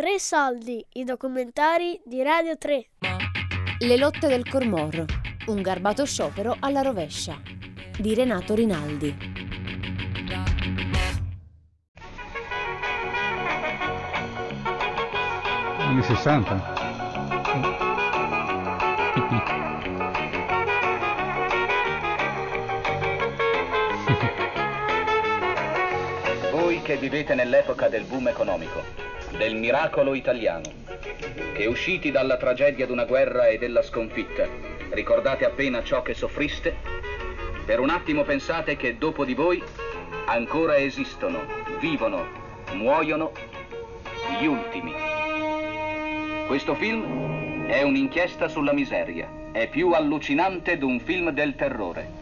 Tre soldi, i documentari di Radio 3. Le lotte del Cormor, un garbato sciopero alla rovescia, di Renato Rinaldi. Anni 60. Voi che vivete nell'epoca del boom economico, del miracolo italiano, che usciti dalla tragedia d'una guerra e della sconfitta, ricordate appena ciò che soffriste, per un attimo pensate che dopo di voi ancora esistono, vivono, muoiono gli ultimi. Questo film è un'inchiesta sulla miseria, è più allucinante di un film del terrore.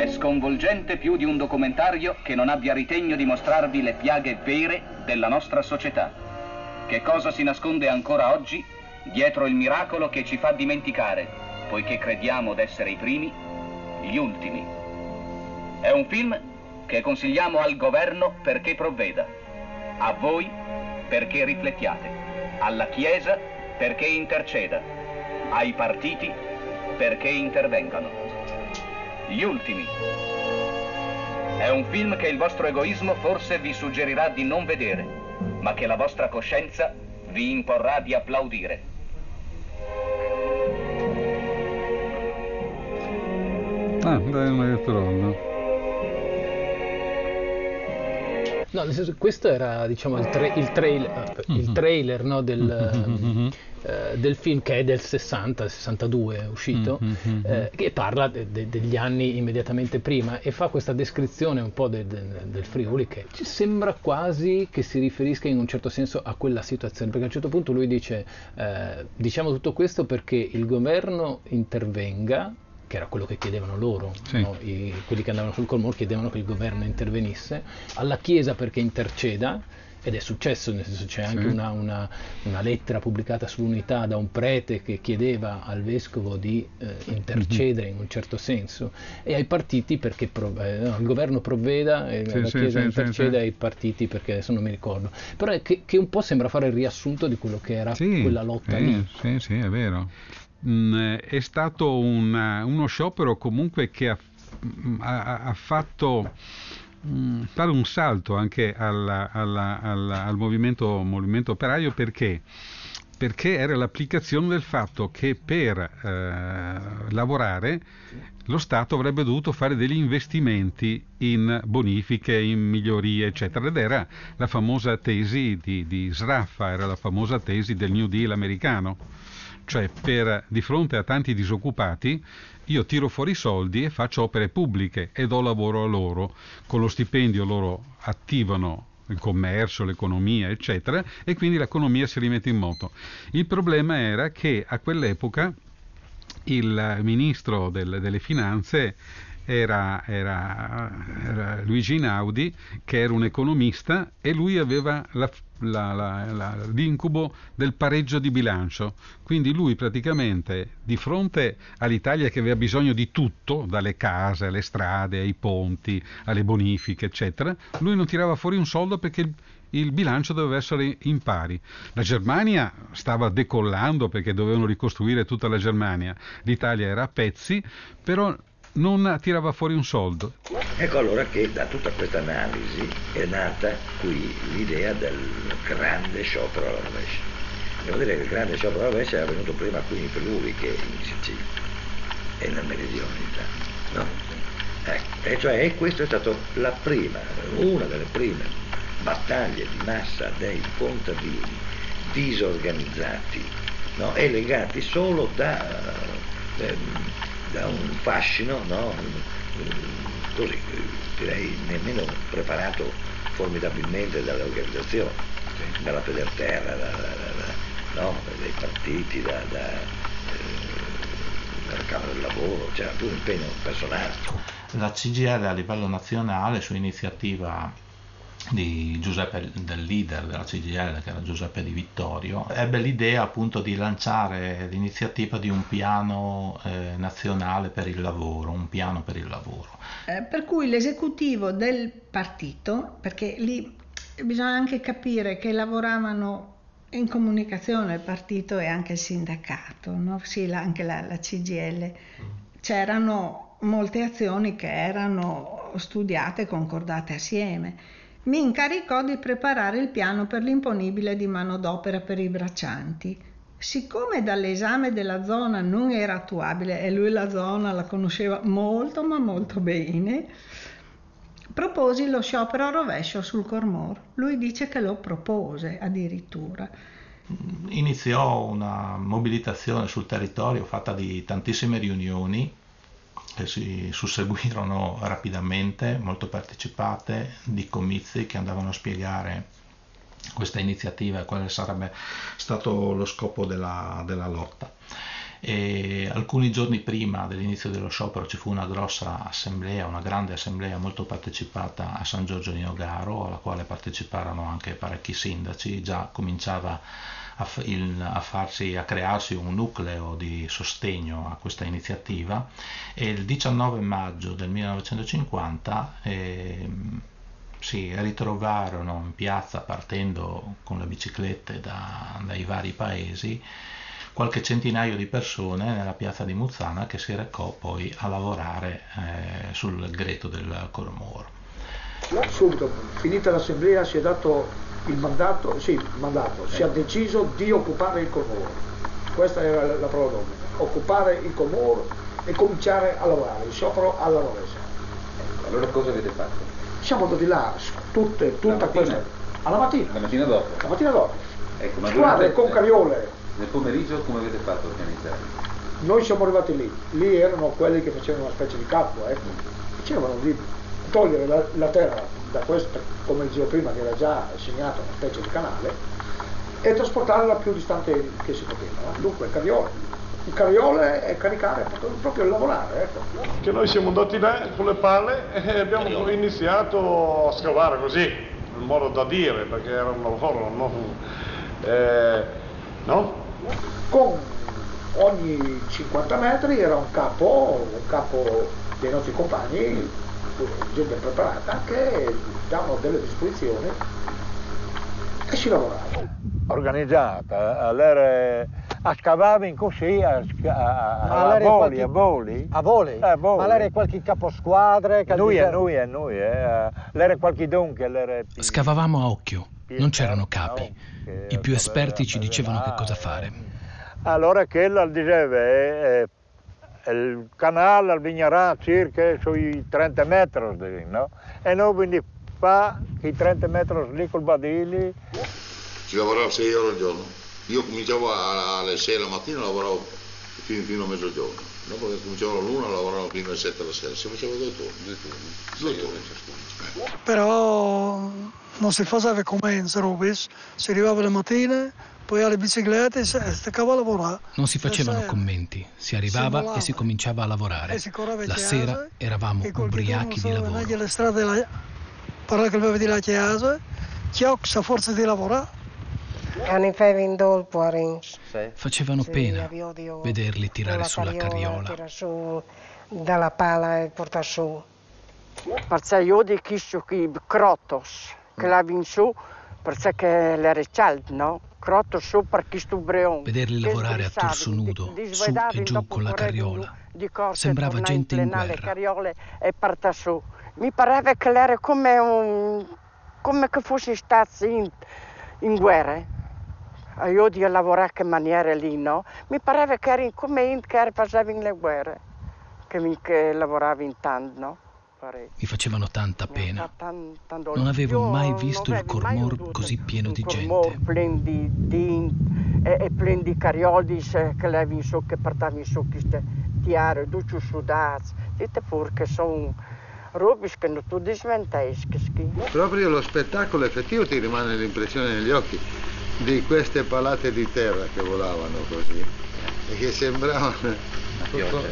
È sconvolgente più di un documentario che non abbia ritegno di mostrarvi le piaghe vere della nostra società. Che cosa si nasconde ancora oggi dietro il miracolo che ci fa dimenticare, poiché crediamo d'essere i primi, gli ultimi. È un film che consigliamo al governo perché provveda, a voi perché riflettiate, alla Chiesa perché interceda, ai partiti perché intervengano. Gli ultimi. È un film che il vostro egoismo forse vi suggerirà di non vedere, ma che la vostra coscienza vi imporrà di applaudire. Ah, dai, non hai no. Nel senso, questo era diciamo, il, tra- il, trail- il Mhm. trailer no, del, Mhm. eh, del film che è del 60, 62 uscito, Mhm. eh, che parla de- de- degli anni immediatamente prima e fa questa descrizione un po' de- del Friuli che ci sembra quasi che si riferisca in un certo senso a quella situazione, perché a un certo punto lui dice eh, diciamo tutto questo perché il governo intervenga che era quello che chiedevano loro, Sì. no? I- quelli che andavano sul Colmor chiedevano che il governo intervenisse, alla Chiesa perché interceda, ed è successo, nel senso c'è anche Sì. una, una- una lettera pubblicata sull'unità da un prete che chiedeva al vescovo di eh, intercedere in un certo senso, e ai partiti perché prov- eh, no, il governo provveda, e Sì, la sì, Chiesa sì. ai partiti perché adesso non mi ricordo, però è che, che un po' sembra fare il riassunto di quello che era quella lotta lì. Sì, sì, è vero. Mm, eh, è stato una- uno sciopero comunque che ha, mm, ha- ha fatto mm, fare un salto anche alla- alla- alla- al movimento, movimento operaio perché? Perché era l'applicazione del fatto che per eh, lavorare lo Stato avrebbe dovuto fare degli investimenti in bonifiche, in migliorie, eccetera. Ed era la famosa tesi di, di Sraffa, era la famosa tesi del New Deal americano. Cioè, per, di fronte a tanti disoccupati, io tiro fuori i soldi e faccio opere pubbliche e do lavoro a loro. Con lo stipendio loro attivano il commercio, l'economia, eccetera, e quindi l'economia si rimette in moto. Il problema era che a quell'epoca il ministro del- delle finanze era, era- era Luigi Naudi, che era un economista, e lui aveva la- la- la- la- l'incubo del pareggio di bilancio. Quindi lui praticamente di fronte all'Italia che aveva bisogno di tutto, dalle case alle strade, ai ponti, alle bonifiche, eccetera, lui non tirava fuori un soldo perché il, il bilancio doveva essere in pari. La Germania stava decollando perché dovevano ricostruire tutta la Germania, l'Italia era a pezzi, però non tirava fuori un soldo. Ecco allora che da tutta questa analisi è nata qui l'idea del grande sciopero alla rovescia. Devo dire che il grande sciopero alla rovescia è avvenuto prima qui in Friuli che in Sicilia e nel meridione d'Italia. No? Ecco, e cioè questa è stata la prima, una delle prime battaglie di massa dei contadini disorganizzati no? e legati solo da, ehm, da un fascino, no? Così direi nemmeno preparato formidabilmente dalle organizzazioni, dalla Federterra, da- da- da- no? dai partiti, da- eh, dalla Camera del Lavoro, c'era più un impegno personale. La CGL a livello nazionale, su iniziativa di Giuseppe, del leader della CGL, che era Giuseppe Di Vittorio, ebbe l'idea appunto di lanciare l'iniziativa di un piano eh, nazionale per il lavoro, un piano per il lavoro. Eh, per cui l'esecutivo del partito, perché lì bisogna anche capire che lavoravano in comunicazione il partito e anche il sindacato, no? sì, anche la, la CGL. C'erano molte azioni che erano studiate e concordate assieme. Mi incaricò di preparare il piano per l'imponibile di manodopera per i braccianti. Siccome dall'esame della zona non era attuabile e lui la zona la conosceva molto ma molto bene, proposi lo sciopero a rovescio sul Cormor. Lui dice che lo propose addirittura. Iniziò una mobilitazione sul territorio fatta di tantissime riunioni che si susseguirono rapidamente, molto partecipate, di comizi che andavano a spiegare questa iniziativa e quale sarebbe stato lo scopo della, della lotta. E alcuni giorni prima dell'inizio dello sciopero ci fu una grossa assemblea, una grande assemblea molto partecipata a San Giorgio di Nogaro, alla quale parteciparono anche parecchi sindaci, già cominciava a, il, a, farsi, a crearsi un nucleo di sostegno a questa iniziativa. E il 19 maggio del 1950 eh, si ritrovarono in piazza partendo con le biciclette da, dai vari paesi qualche centinaio di persone nella piazza di Muzzana che si recò poi a lavorare eh, sul greto del Cormoro. Subito, finita l'assemblea, si è dato il mandato, sì, il mandato, si è deciso di occupare il Cormoro. Questa era la parola d'ordine, occupare il Cormoro e cominciare a lavorare, il sciopero alla rovescia. Allora cosa avete fatto? Siamo andati là, tutte, tutta questa. Alla mattina. La mattina dopo? La mattina dopo. Ecco, ma Squadre con carriole, nel pomeriggio come avete fatto a organizzarvi? Noi siamo arrivati lì, lì erano quelli che facevano una specie di capo, ecco. Dicevano di togliere la, la terra da questa, come dicevo prima, che era già segnata una specie di canale, e trasportarla più distante che si poteva. Dunque, carriole. Il carriole è caricare, proprio lavorare. Ecco. Che noi siamo andati là con le palle e abbiamo iniziato a scavare così, in modo da dire, perché era un lavoro, no? Eh, no? Con ogni 50 metri era un capo, un capo dei nostri compagni, gente preparata, che davano delle disposizioni e si lavorava. Organizzata, allora a scavare in così, a, a, a, a voli, qualche, a voli. A voli? A voli. Ma lei era qualche caposquadre? Noi, a noi, a noi, eh. lei era qualche don che lei Scavavamo a occhio, non c'erano capi. I più esperti ci dicevano che cosa fare. Allora quello diceva, eh, eh, il canale al Vignerà circa sui 30 metri, no? E noi quindi fa i 30 metri lì col badili. Ci lavoravo 6 ore al giorno. Io cominciavo alle 6 la mattina e lavoravo fino, fino a mezzogiorno. Dopo che cominciavo all'una lavoravamo fino alle 7 la sera. Si faceva due turni. Due turni. Due turni ciascuno. Però non si faceva come in Rubis, si arrivava la mattina, poi alle biciclette e si staccava a lavorare. Non si facevano commenti, si arrivava si e si cominciava a lavorare. La sera eravamo ubriachi di lavoro. Le strade la... parlare che aveva di la chiesa, c'è a forza di lavorare. Facevano pena vederli tirare sulla carriola. Dalla pala e portare su. Perché io di chi crotos che la su perché l'era caldo, no? Crotto su per chi stu breon. Vederli lavorare a torso nudo, su e giù con la carriola. Sembrava gente in guerra. Carriole e parta su. Mi pareva che era come un... come che fosse stato in, in guerra. Io di lavorare in maniera lì, no? Mi pareva che era come in che faceva in le guerre. Che mi che lavorava in tanto, no? Mi facevano tanta pena. Non avevo mai visto il Cormor così pieno di gente. pieno di din e, pieno di carioli che levi su, che portavi su queste tiare, duci sudati. Dite pure che sono robe che non tu dismenteschi. Proprio lo spettacolo effettivo ti rimane l'impressione negli occhi di queste palate di terra che volavano così e che sembravano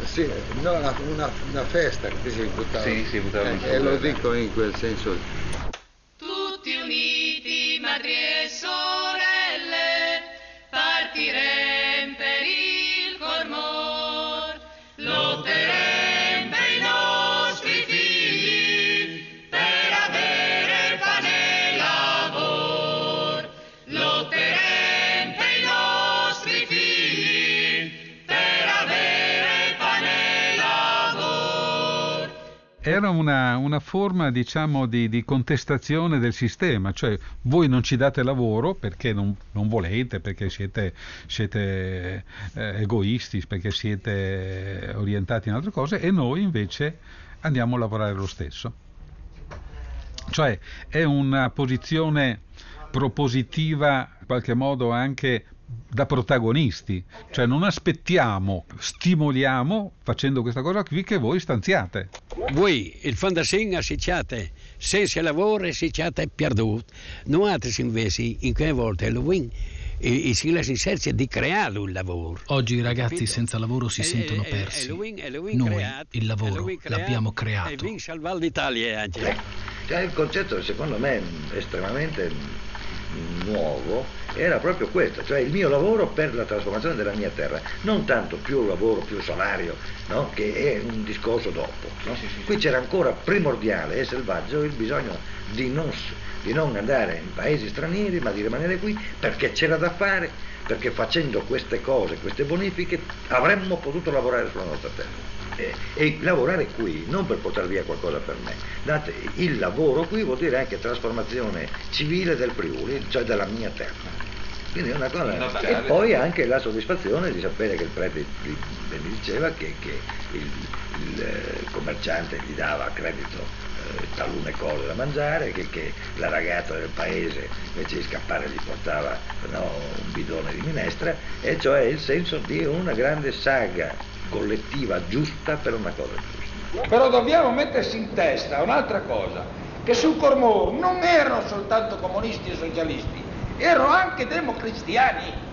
sì, no, una, una, una, festa che si buttava. Sì, si buttava eh, E lo dico in quel senso. Tutti uniti, madri e sorelle, era una, una forma diciamo di, di, contestazione del sistema, cioè voi non ci date lavoro perché non, non volete, perché siete, siete eh, egoisti, perché siete orientati in altre cose e noi invece andiamo a lavorare lo stesso. Cioè è una posizione propositiva in qualche modo anche da protagonisti, cioè non aspettiamo, stimoliamo facendo questa cosa qui che voi stanziate. Voi, il Fondasigna, siete senza lavoro siete perduti. Noi invece, in quelle volte, lo win e, e si la si di creare un lavoro. Oggi i ragazzi senza lavoro si sentono persi. Noi il lavoro l'abbiamo creato. E salvare l'Italia anche. Cioè, il concetto secondo me è estremamente nuovo era proprio questo, cioè il mio lavoro per la trasformazione della mia terra, non tanto più lavoro, più salario, no? che è un discorso dopo. No? Qui c'era ancora primordiale e selvaggio il bisogno di non, di non andare in paesi stranieri, ma di rimanere qui perché c'era da fare, perché facendo queste cose, queste bonifiche, avremmo potuto lavorare sulla nostra terra e, e, lavorare qui non per portare via qualcosa per me. Date, il lavoro qui vuol dire anche trasformazione civile del Friuli, cioè della mia terra. Quindi è una cosa. E poi anche la soddisfazione di sapere che il prete mi diceva che, che il, il, eh, commerciante gli dava a credito eh, talune cose da mangiare, che, che, la ragazza del paese invece di scappare gli portava no, un bidone di minestra, e cioè il senso di una grande saga collettiva giusta per una cosa giusta. Però dobbiamo mettersi in testa un'altra cosa, che sul Cormor non erano soltanto comunisti e socialisti, erano anche democristiani.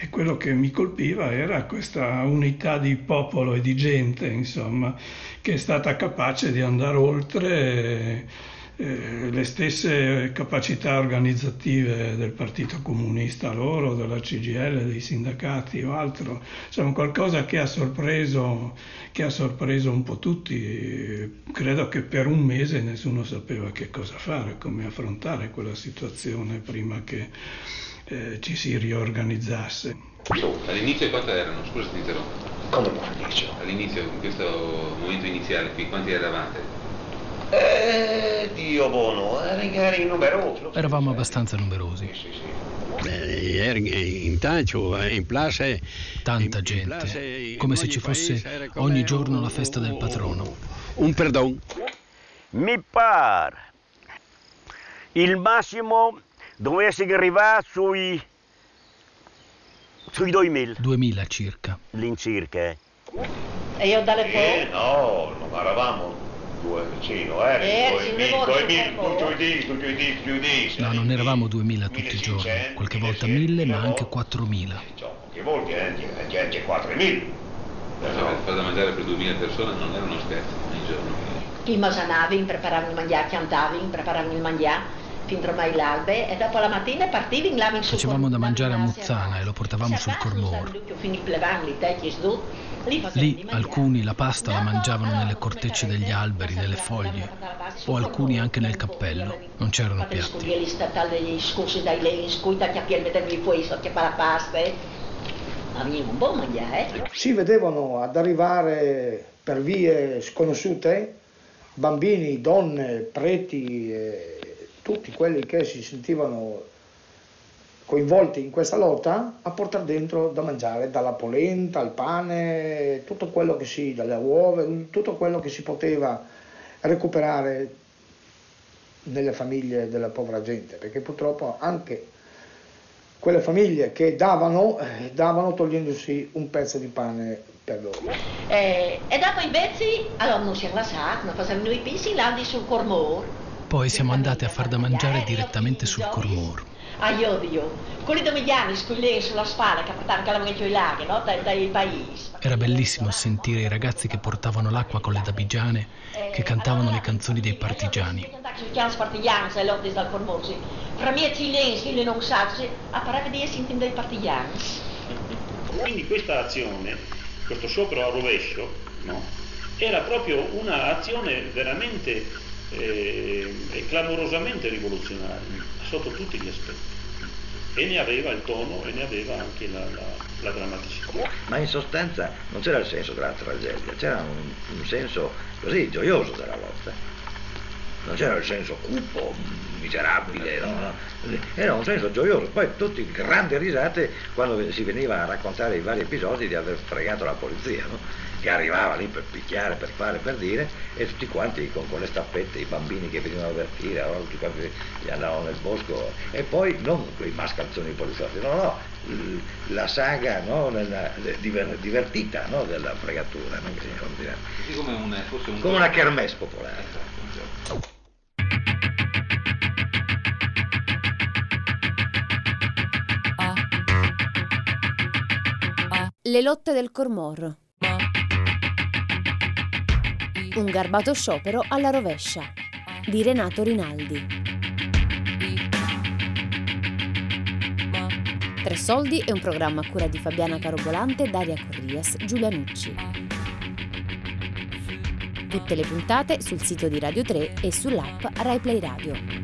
E quello che mi colpiva era questa unità di popolo e di gente, insomma, che è stata capace di andare oltre eh, le stesse capacità organizzative del Partito Comunista loro, della CGL, dei sindacati o altro, insomma qualcosa che ha sorpreso, che ha sorpreso un po' tutti. Credo che per un mese nessuno sapeva che cosa fare, come affrontare quella situazione prima che eh, ci si riorganizzasse. All'inizio quanti erano? Scusa se ti interrompo. Come all'inizio? All'inizio, in questo momento iniziale qui, quanti eravate? Eh, Dio buono, eri numerosi. Eravamo abbastanza numerosi. Sì, sì. Eh, in tanto, in place... Tanta gente, come se ci fosse ogni giorno la festa del patrono. Un perdon. Mi pare il massimo dovesse arrivare sui sui 2000. 2000 circa. All'incirca. Eh. E io dalle po'? Eh, no, non eravamo due vicino, eh, eh 2000, No, non eravamo 2000 tutti i giorni, qualche volta 1000 ma anche 4000. Che volte anche, anche 4000. Fare da mangiare per 2000 persone non era uno scherzo ogni giorno. Chi mangiavi, preparavano il mangiare, chiantavi, preparavano il mangiare fin ormai l'albe e dopo la mattina partivi là in su Facevamo da mangiare a Muzzana e lo portavamo sul Cormor. Lì alcuni la pasta la mangiavano nelle cortecce degli alberi, nelle foglie, o alcuni anche nel cappello. Non c'erano piatti. Si vedevano ad arrivare per vie sconosciute bambini, donne, preti, eh, tutti quelli che si sentivano coinvolti in questa lotta a portare dentro da mangiare, dalla polenta al pane, tutto quello che si, dalle uova, tutto quello che si poteva recuperare nelle famiglie della povera gente, perché purtroppo anche quelle famiglie che davano, eh, davano togliendosi un pezzo di pane per loro. Eh, e dopo invece, allora non siamo lasciati, non facevamo i pisi là sul Cormor. Poi siamo andati a far da mangiare direttamente sul Cormor a Iodio, quelli domigliani squilleni sulla spalla che portavano calameggiò i laghi no? dai, dai paesi. Era bellissimo sentire i ragazzi che portavano l'acqua con le dabigiane, che cantavano le canzoni dei partigiani. Fra me non di essere dei. Quindi questa azione, questo sopra a rovescio, no? era proprio un'azione veramente eh, clamorosamente rivoluzionaria sotto tutti gli aspetti. e ne aveva il tono e ne aveva anche la, la, la drammaticità. Ma in sostanza non c'era il senso della tragedia, c'era un, un senso così gioioso della lotta. Non c'era il senso cupo, miserabile? No. era un senso gioioso. Poi tutti grandi risate quando si veniva a raccontare i vari episodi di aver fregato la polizia, no? Che arrivava lì per picchiare, per fare, per dire, e tutti quanti con, con le staffette, i bambini che venivano a avvertire, allora tutti quanti gli andavano nel bosco, e poi non quei mascalzoni poliziotti, no, no, la saga no, nella, diver, divertita no, della fregatura. No? Così come, un, forse un come una kermesse popolare. Le lotte del Cormorro. Un garbato sciopero alla rovescia di Renato Rinaldi. Tre soldi è un programma a cura di Fabiana Carobolante, Daria Corrias, Giulia Nucci. Tutte le puntate sul sito di Radio 3 e sull'app RaiPlay Radio.